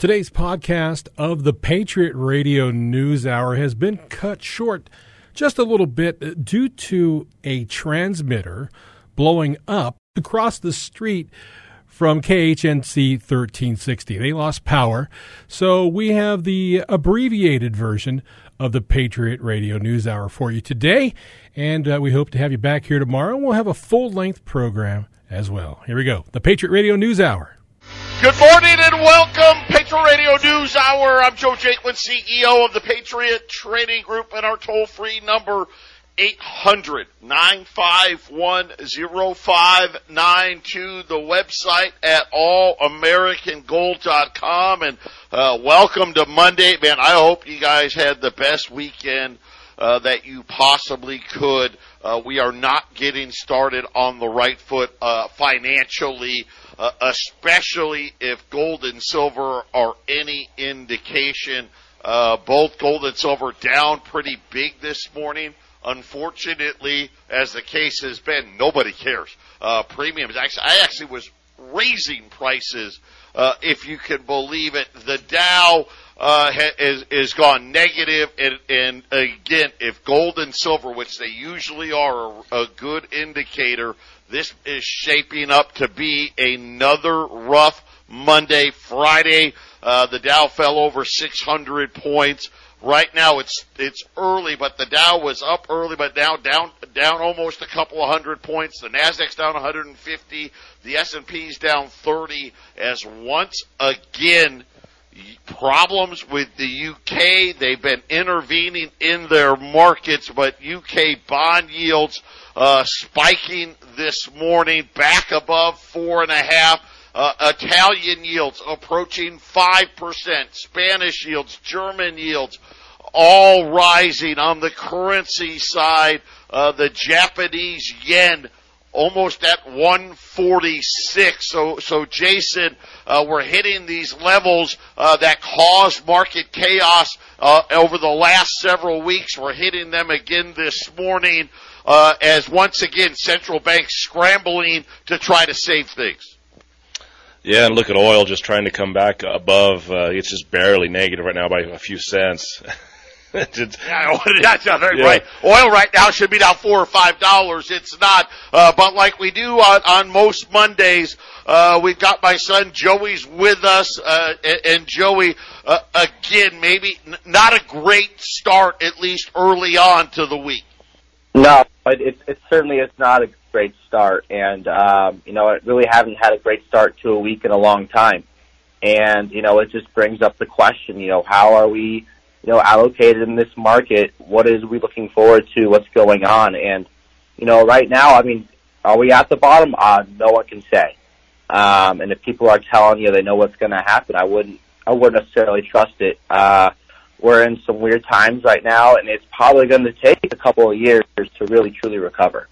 Today's podcast of the Patriot Radio News Hour has been cut short just a little bit due to a transmitter blowing up across the street from KHNC 1360. They lost power, so we have the abbreviated version of the Patriot Radio News Hour for you today, and uh, we hope to have you back here tomorrow. And we'll have a full length program as well. Here we go the Patriot Radio News Hour. Good morning and welcome, Patriot Radio News Hour. I'm Joe Jaquin, CEO of the Patriot Trading Group, and our toll free number 800 951 0592. The website at allamericangold.com. And uh, welcome to Monday. Man, I hope you guys had the best weekend uh, that you possibly could. Uh, we are not getting started on the right foot uh, financially, uh, especially if gold and silver are any indication. Uh, both gold and silver down pretty big this morning. Unfortunately, as the case has been, nobody cares. Uh, premiums actually, I actually was raising prices, uh, if you can believe it. The Dow, uh, ha- is, is gone negative, and, and again, if gold and silver, which they usually are a, a good indicator, this is shaping up to be another rough Monday, Friday. Uh, the Dow fell over 600 points. Right now it's it's early, but the Dow was up early, but now down down almost a couple of hundred points. The Nasdaq's down 150. The S&P's down 30. As once again, problems with the UK. They've been intervening in their markets, but UK bond yields uh, spiking this morning, back above four and a half. Uh, Italian yields approaching 5%, Spanish yields, German yields, all rising on the currency side. Uh, the Japanese yen almost at 146. So, so Jason, uh, we're hitting these levels uh, that caused market chaos uh, over the last several weeks. We're hitting them again this morning uh, as once again central banks scrambling to try to save things. Yeah, and look at oil just trying to come back above. Uh, it's just barely negative right now by a few cents. yeah, that's yeah. right. Oil right now should be down four or five dollars. It's not, uh, but like we do on, on most Mondays, uh, we've got my son Joey's with us, uh, and, and Joey, uh, again, maybe n- not a great start, at least early on to the week. No, but it, it certainly is not a great start, and um, you know, it really haven't had a great start to a week in a long time, and you know, it just brings up the question, you know, how are we? You know, allocated in this market? What is we looking forward to? What's going on? And, you know, right now, I mean, are we at the bottom? Uh, no one can say. Um, and if people are telling you they know what's going to happen, I wouldn't, I wouldn't necessarily trust it. Uh, we're in some weird times right now, and it's probably going to take a couple of years to really truly recover.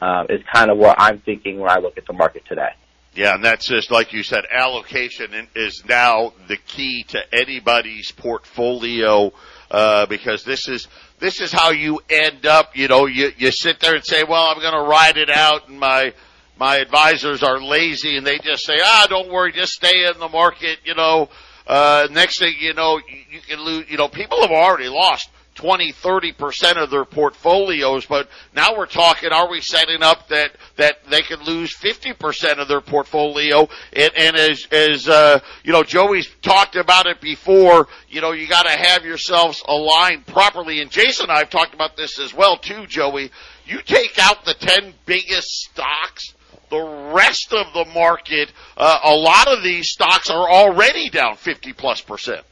Uh, is kind of what I'm thinking when I look at the market today. Yeah, and that's just like you said, allocation is now the key to anybody's portfolio uh, because this is this is how you end up. You know, you you sit there and say, "Well, I'm going to ride it out," and my my advisors are lazy and they just say, "Ah, don't worry, just stay in the market." You know, uh, next thing you know, you, you can lose. You know, people have already lost 20, 30% of their portfolios, but now we're talking, are we setting up that, that they could lose 50% of their portfolio? And, and as, as, uh, you know, Joey's talked about it before, you know, you gotta have yourselves aligned properly. And Jason and I have talked about this as well too, Joey. You take out the 10 biggest stocks, the rest of the market, uh, a lot of these stocks are already down 50 plus percent.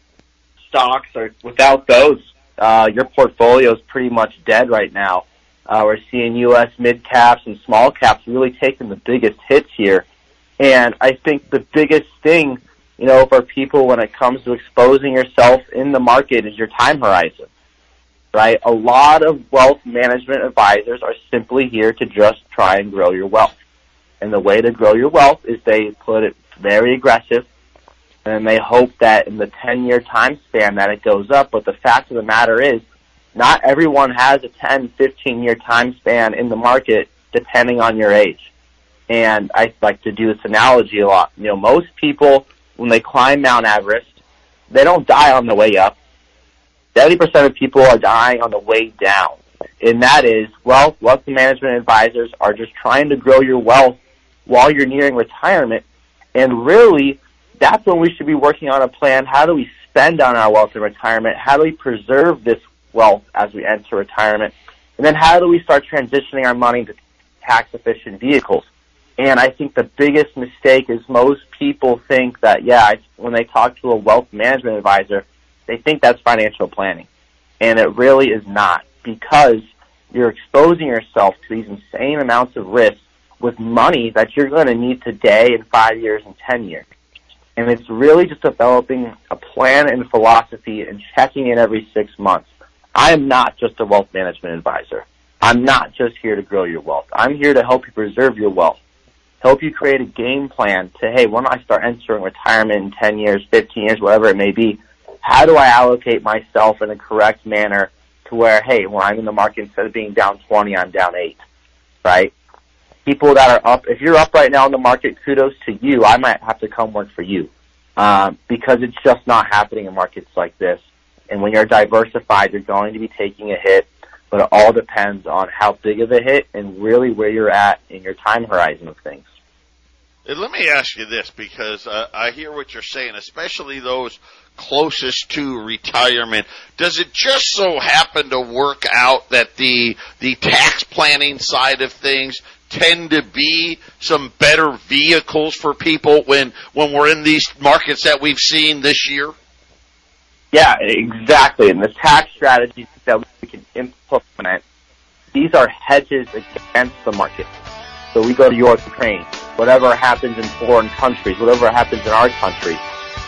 Stocks are, without those, uh, your portfolio is pretty much dead right now. Uh, we're seeing U.S. mid caps and small caps really taking the biggest hits here. And I think the biggest thing you know, for people when it comes to exposing yourself in the market is your time horizon. Right? A lot of wealth management advisors are simply here to just try and grow your wealth. And the way to grow your wealth is they put it very aggressive and they hope that in the 10 year time span that it goes up. But the fact of the matter is, not everyone has a 10, 15 year time span in the market depending on your age. And I like to do this analogy a lot. You know, most people, when they climb Mount Everest, they don't die on the way up. 70% of people are dying on the way down. And that is, well, wealth management advisors are just trying to grow your wealth while you're nearing retirement. And really, that's when we should be working on a plan. How do we spend on our wealth in retirement? How do we preserve this wealth as we enter retirement? And then how do we start transitioning our money to tax efficient vehicles? And I think the biggest mistake is most people think that, yeah, when they talk to a wealth management advisor, they think that's financial planning. And it really is not because you're exposing yourself to these insane amounts of risk with money that you're going to need today in five years and ten years. And it's really just developing a plan and philosophy and checking in every six months. I am not just a wealth management advisor. I'm not just here to grow your wealth. I'm here to help you preserve your wealth. Help you create a game plan to, hey, when I start entering retirement in 10 years, 15 years, whatever it may be, how do I allocate myself in a correct manner to where, hey, when I'm in the market, instead of being down 20, I'm down 8, right? People that are up, if you're up right now in the market, kudos to you. I might have to come work for you um, because it's just not happening in markets like this. And when you're diversified, you're going to be taking a hit, but it all depends on how big of a hit and really where you're at in your time horizon of things. Let me ask you this because uh, I hear what you're saying, especially those closest to retirement. Does it just so happen to work out that the the tax planning side of things tend to be some better vehicles for people when when we're in these markets that we've seen this year? Yeah, exactly. And the tax strategies that we can implement, these are hedges against the market. So we go to your Ukraine, whatever happens in foreign countries, whatever happens in our country,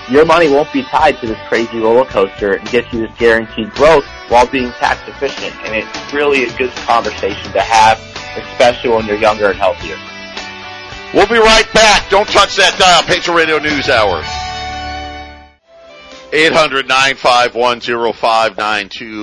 your money won't be tied to this crazy roller coaster and get you this guaranteed growth while being tax efficient. And it's really a good conversation to have, especially when you're younger and healthier. We'll be right back. Don't touch that dial. Patriot Radio News Hour. 800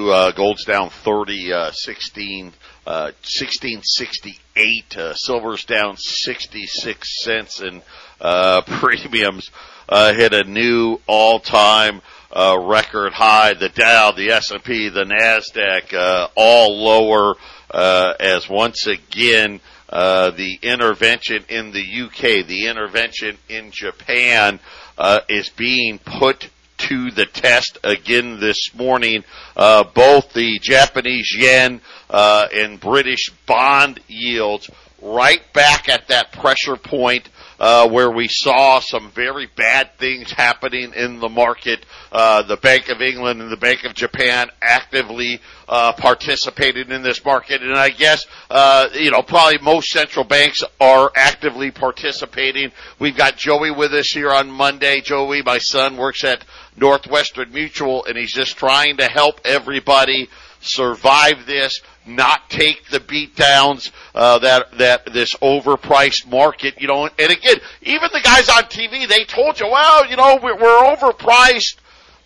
uh, gold's down 30, uh, 16, uh, 1668, uh, silver's down 66 cents, and, uh, premiums, uh, hit a new all-time, uh, record high. The Dow, the S&P, the NASDAQ, uh, all lower, uh, as once again, uh, the intervention in the UK, the intervention in Japan, uh, is being put to the test again this morning. Uh, both the Japanese yen uh, and British bond yields right back at that pressure point uh, where we saw some very bad things happening in the market. Uh, the Bank of England and the Bank of Japan actively uh, participated in this market, and I guess uh, you know probably most central banks are actively participating. We've got Joey with us here on Monday. Joey, my son, works at Northwestern Mutual, and he's just trying to help everybody survive this, not take the beatdowns uh, that that this overpriced market. You know, and again, even the guys on TV, they told you, well, you know, we're, we're overpriced,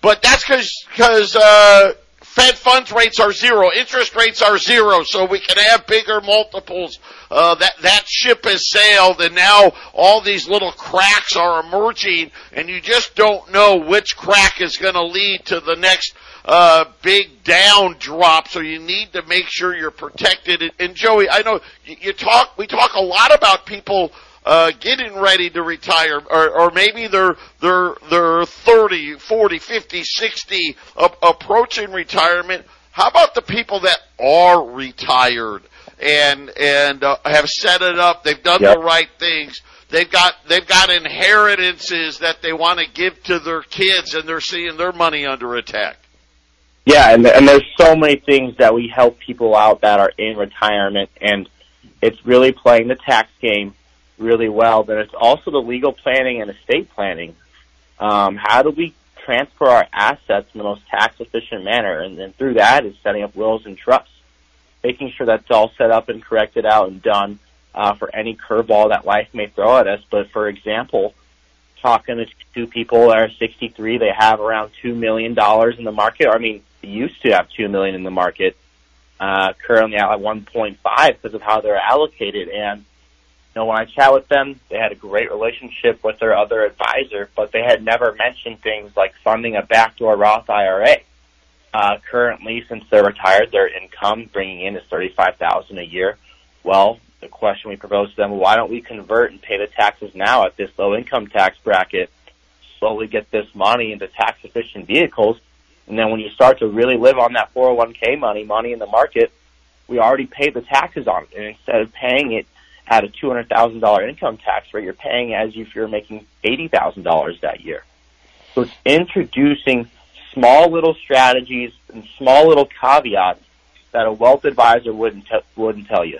but that's because because. Uh, Fed funds rates are zero, interest rates are zero, so we can have bigger multiples. Uh, that that ship has sailed, and now all these little cracks are emerging, and you just don't know which crack is going to lead to the next uh, big down drop. So you need to make sure you're protected. And, and Joey, I know you, you talk. We talk a lot about people uh, getting ready to retire, or, or maybe they're they're they're 30, 40, 50, 60, uh, approaching retirement. How about the people that are retired and and uh, have set it up? They've done yep. the right things. They've got they've got inheritances that they want to give to their kids, and they're seeing their money under attack. Yeah, and and there's so many things that we help people out that are in retirement, and it's really playing the tax game really well, but it's also the legal planning and estate planning Um, how do we transfer our assets in the most tax efficient manner? And then through that is setting up wills and trusts, making sure that's all set up and corrected out and done uh, for any curveball that life may throw at us. But for example, talking to two people that are 63, they have around $2 million in the market. I mean, used to have 2 million in the market, uh, currently at 1.5 because of how they're allocated. And, you know, when I chat with them, they had a great relationship with their other advisor, but they had never mentioned things like funding a backdoor Roth IRA. Uh, currently, since they're retired, their income bringing in is 35000 a year. Well, the question we propose to them, why don't we convert and pay the taxes now at this low income tax bracket, slowly get this money into tax efficient vehicles, and then when you start to really live on that 401k money, money in the market, we already paid the taxes on it. And instead of paying it at a $200,000 income tax rate, you're paying as if you're making $80,000 that year. So it's introducing small little strategies and small little caveats that a wealth advisor wouldn't, wouldn't tell you.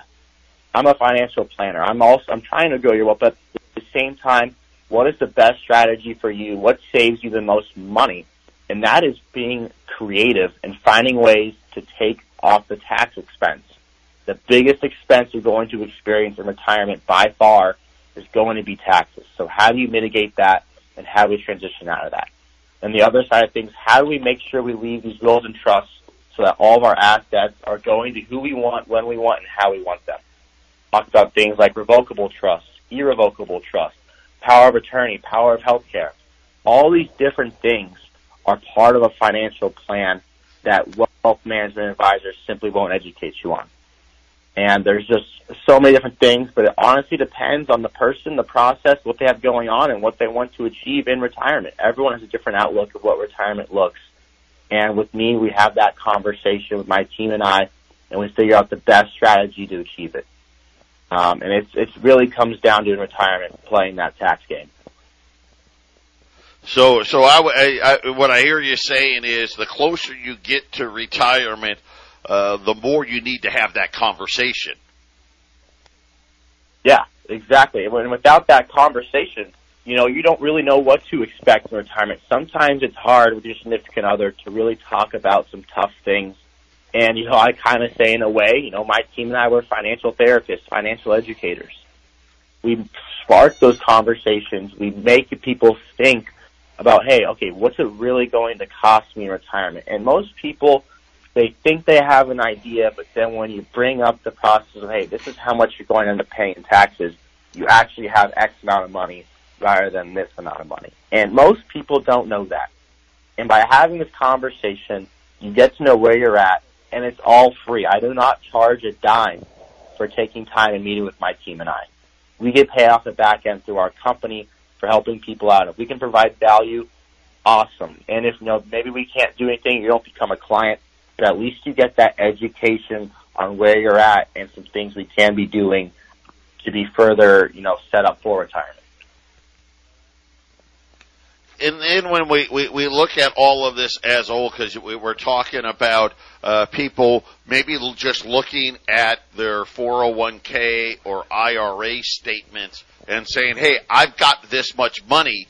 I'm a financial planner. I'm also I'm trying to grow your wealth, but at the same time, what is the best strategy for you? What saves you the most money? And that is being creative and finding ways to take off the tax expense. The biggest expense you're going to experience in retirement by far is going to be taxes. So how do you mitigate that and how do we transition out of that? And the other side of things, how do we make sure we leave these wills and trusts so that all of our assets are going to who we want, when we want, and how we want them? Talk about things like revocable trusts, irrevocable trusts, power of attorney, power of healthcare. All these different things are part of a financial plan that wealth management advisors simply won't educate you on. And there's just so many different things, but it honestly depends on the person, the process, what they have going on, and what they want to achieve in retirement. Everyone has a different outlook of what retirement looks. And with me, we have that conversation with my team and I, and we figure out the best strategy to achieve it. Um, and it's it really comes down to in retirement playing that tax game. So, so I, I, what I hear you saying is the closer you get to retirement, uh, the more you need to have that conversation. Yeah, exactly. And without that conversation, you know, you don't really know what to expect in retirement. Sometimes it's hard with your significant other to really talk about some tough things and, you know, I kind of say in a way, you know, my team and I were financial therapists, financial educators. We spark those conversations. We make people think about, hey, okay, what's it really going to cost me in retirement? And most people, they think they have an idea, but then when you bring up the process of, hey, this is how much you're going to end up paying in taxes, you actually have X amount of money rather than this amount of money. And most people don't know that. And by having this conversation, you get to know where you're at and it's all free. I do not charge a dime for taking time and meeting with my team and I. We get paid off the back end through our company for helping people out. If we can provide value, awesome. And if you know maybe we can't do anything, you don't become a client, but at least you get that education on where you're at and some things we can be doing to be further, you know, set up for retirement and then when we, we, we look at all of this as old, because we were talking about uh, people maybe just looking at their 401k or IRA statements and saying, "Hey, I've got this much money,"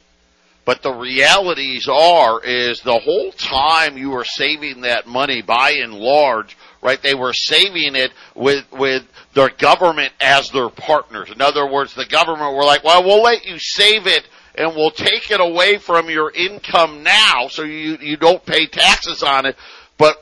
but the realities are is the whole time you were saving that money, by and large, right? They were saving it with with their government as their partners. In other words, the government were like, "Well, we'll let you save it." And we'll take it away from your income now so you, you don't pay taxes on it. But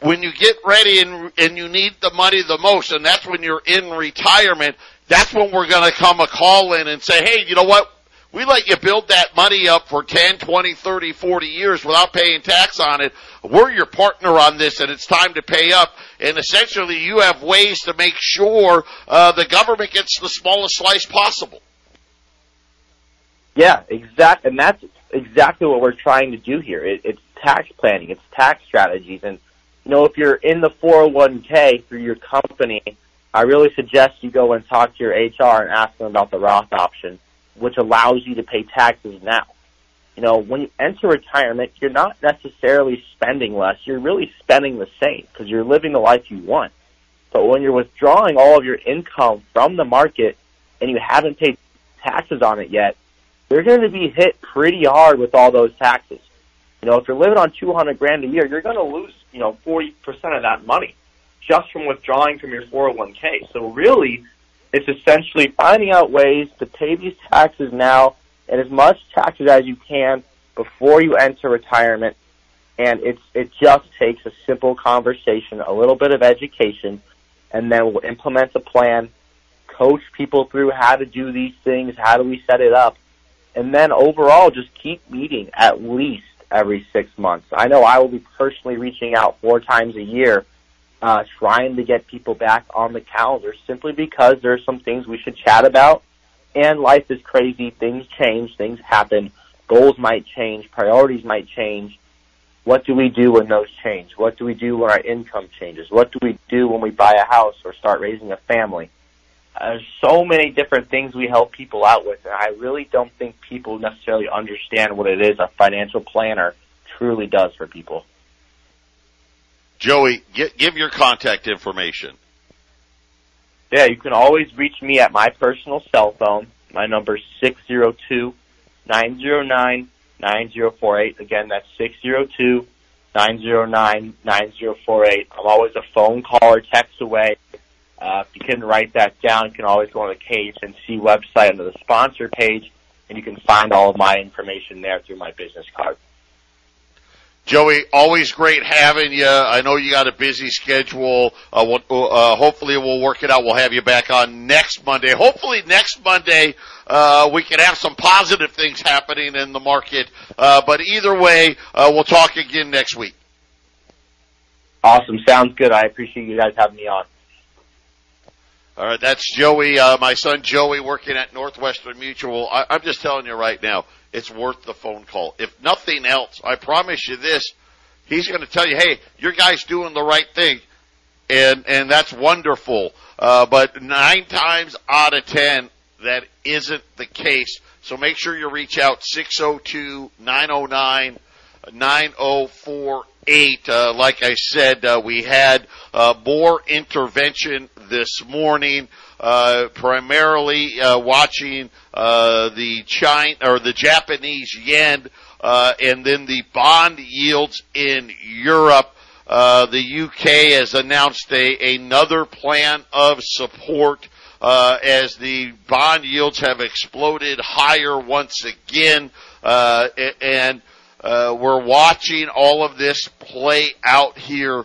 when you get ready and, and you need the money the most, and that's when you're in retirement, that's when we're going to come a call in and say, hey, you know what? We let you build that money up for 10, 20, 30, 40 years without paying tax on it. We're your partner on this and it's time to pay up. And essentially you have ways to make sure uh, the government gets the smallest slice possible. Yeah, exact, and that's exactly what we're trying to do here. It, it's tax planning, it's tax strategies, and you know, if you're in the 401k through your company, I really suggest you go and talk to your HR and ask them about the Roth option, which allows you to pay taxes now. You know, when you enter retirement, you're not necessarily spending less. You're really spending the same because you're living the life you want. But when you're withdrawing all of your income from the market and you haven't paid taxes on it yet, they're going to be hit pretty hard with all those taxes. You know, if you're living on 200 grand a year, you're going to lose, you know, 40% of that money just from withdrawing from your 401k. So really, it's essentially finding out ways to pay these taxes now and as much taxes as you can before you enter retirement. And it's, it just takes a simple conversation, a little bit of education, and then we'll implement a plan, coach people through how to do these things, how do we set it up, and then overall just keep meeting at least every six months. I know I will be personally reaching out four times a year, uh, trying to get people back on the calendar simply because there are some things we should chat about. And life is crazy. Things change. Things happen. Goals might change. Priorities might change. What do we do when those change? What do we do when our income changes? What do we do when we buy a house or start raising a family? There's so many different things we help people out with, and I really don't think people necessarily understand what it is a financial planner truly does for people. Joey, get, give your contact information. Yeah, you can always reach me at my personal cell phone. My number is six zero two nine zero nine nine zero four eight. Again, that's six zero two nine zero nine nine zero four eight. I'm always a phone call or text away. Uh, if you can write that down, you can always go on the KHNC website under the sponsor page, and you can find all of my information there through my business card. Joey, always great having you. I know you got a busy schedule. Uh, we'll, uh, hopefully we'll work it out. We'll have you back on next Monday. Hopefully next Monday, uh, we can have some positive things happening in the market. Uh, but either way, uh, we'll talk again next week. Awesome. Sounds good. I appreciate you guys having me on. All right, that's Joey, uh, my son Joey, working at Northwestern Mutual. I, I'm just telling you right now, it's worth the phone call. If nothing else, I promise you this, he's going to tell you, hey, your guy's doing the right thing, and and that's wonderful. Uh, but nine times out of ten, that isn't the case. So make sure you reach out 602 909 9048. Uh, like I said, uh, we had uh, more intervention this morning, uh, primarily uh, watching uh, the China or the Japanese yen, and then the bond yields in Europe. the UK has announced a, another plan of support as the bond yields have exploded higher once again, and uh, we're watching all of this play out here.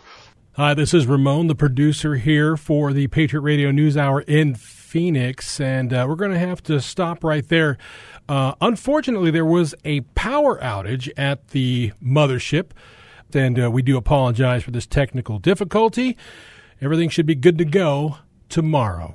Hi, this is Ramon, the producer here for the Patriot Radio News Hour in Phoenix, and uh, we're going to have to stop right there. Uh, unfortunately, there was a power outage at the mothership, and uh, we do apologize for this technical difficulty. Everything should be good to go tomorrow.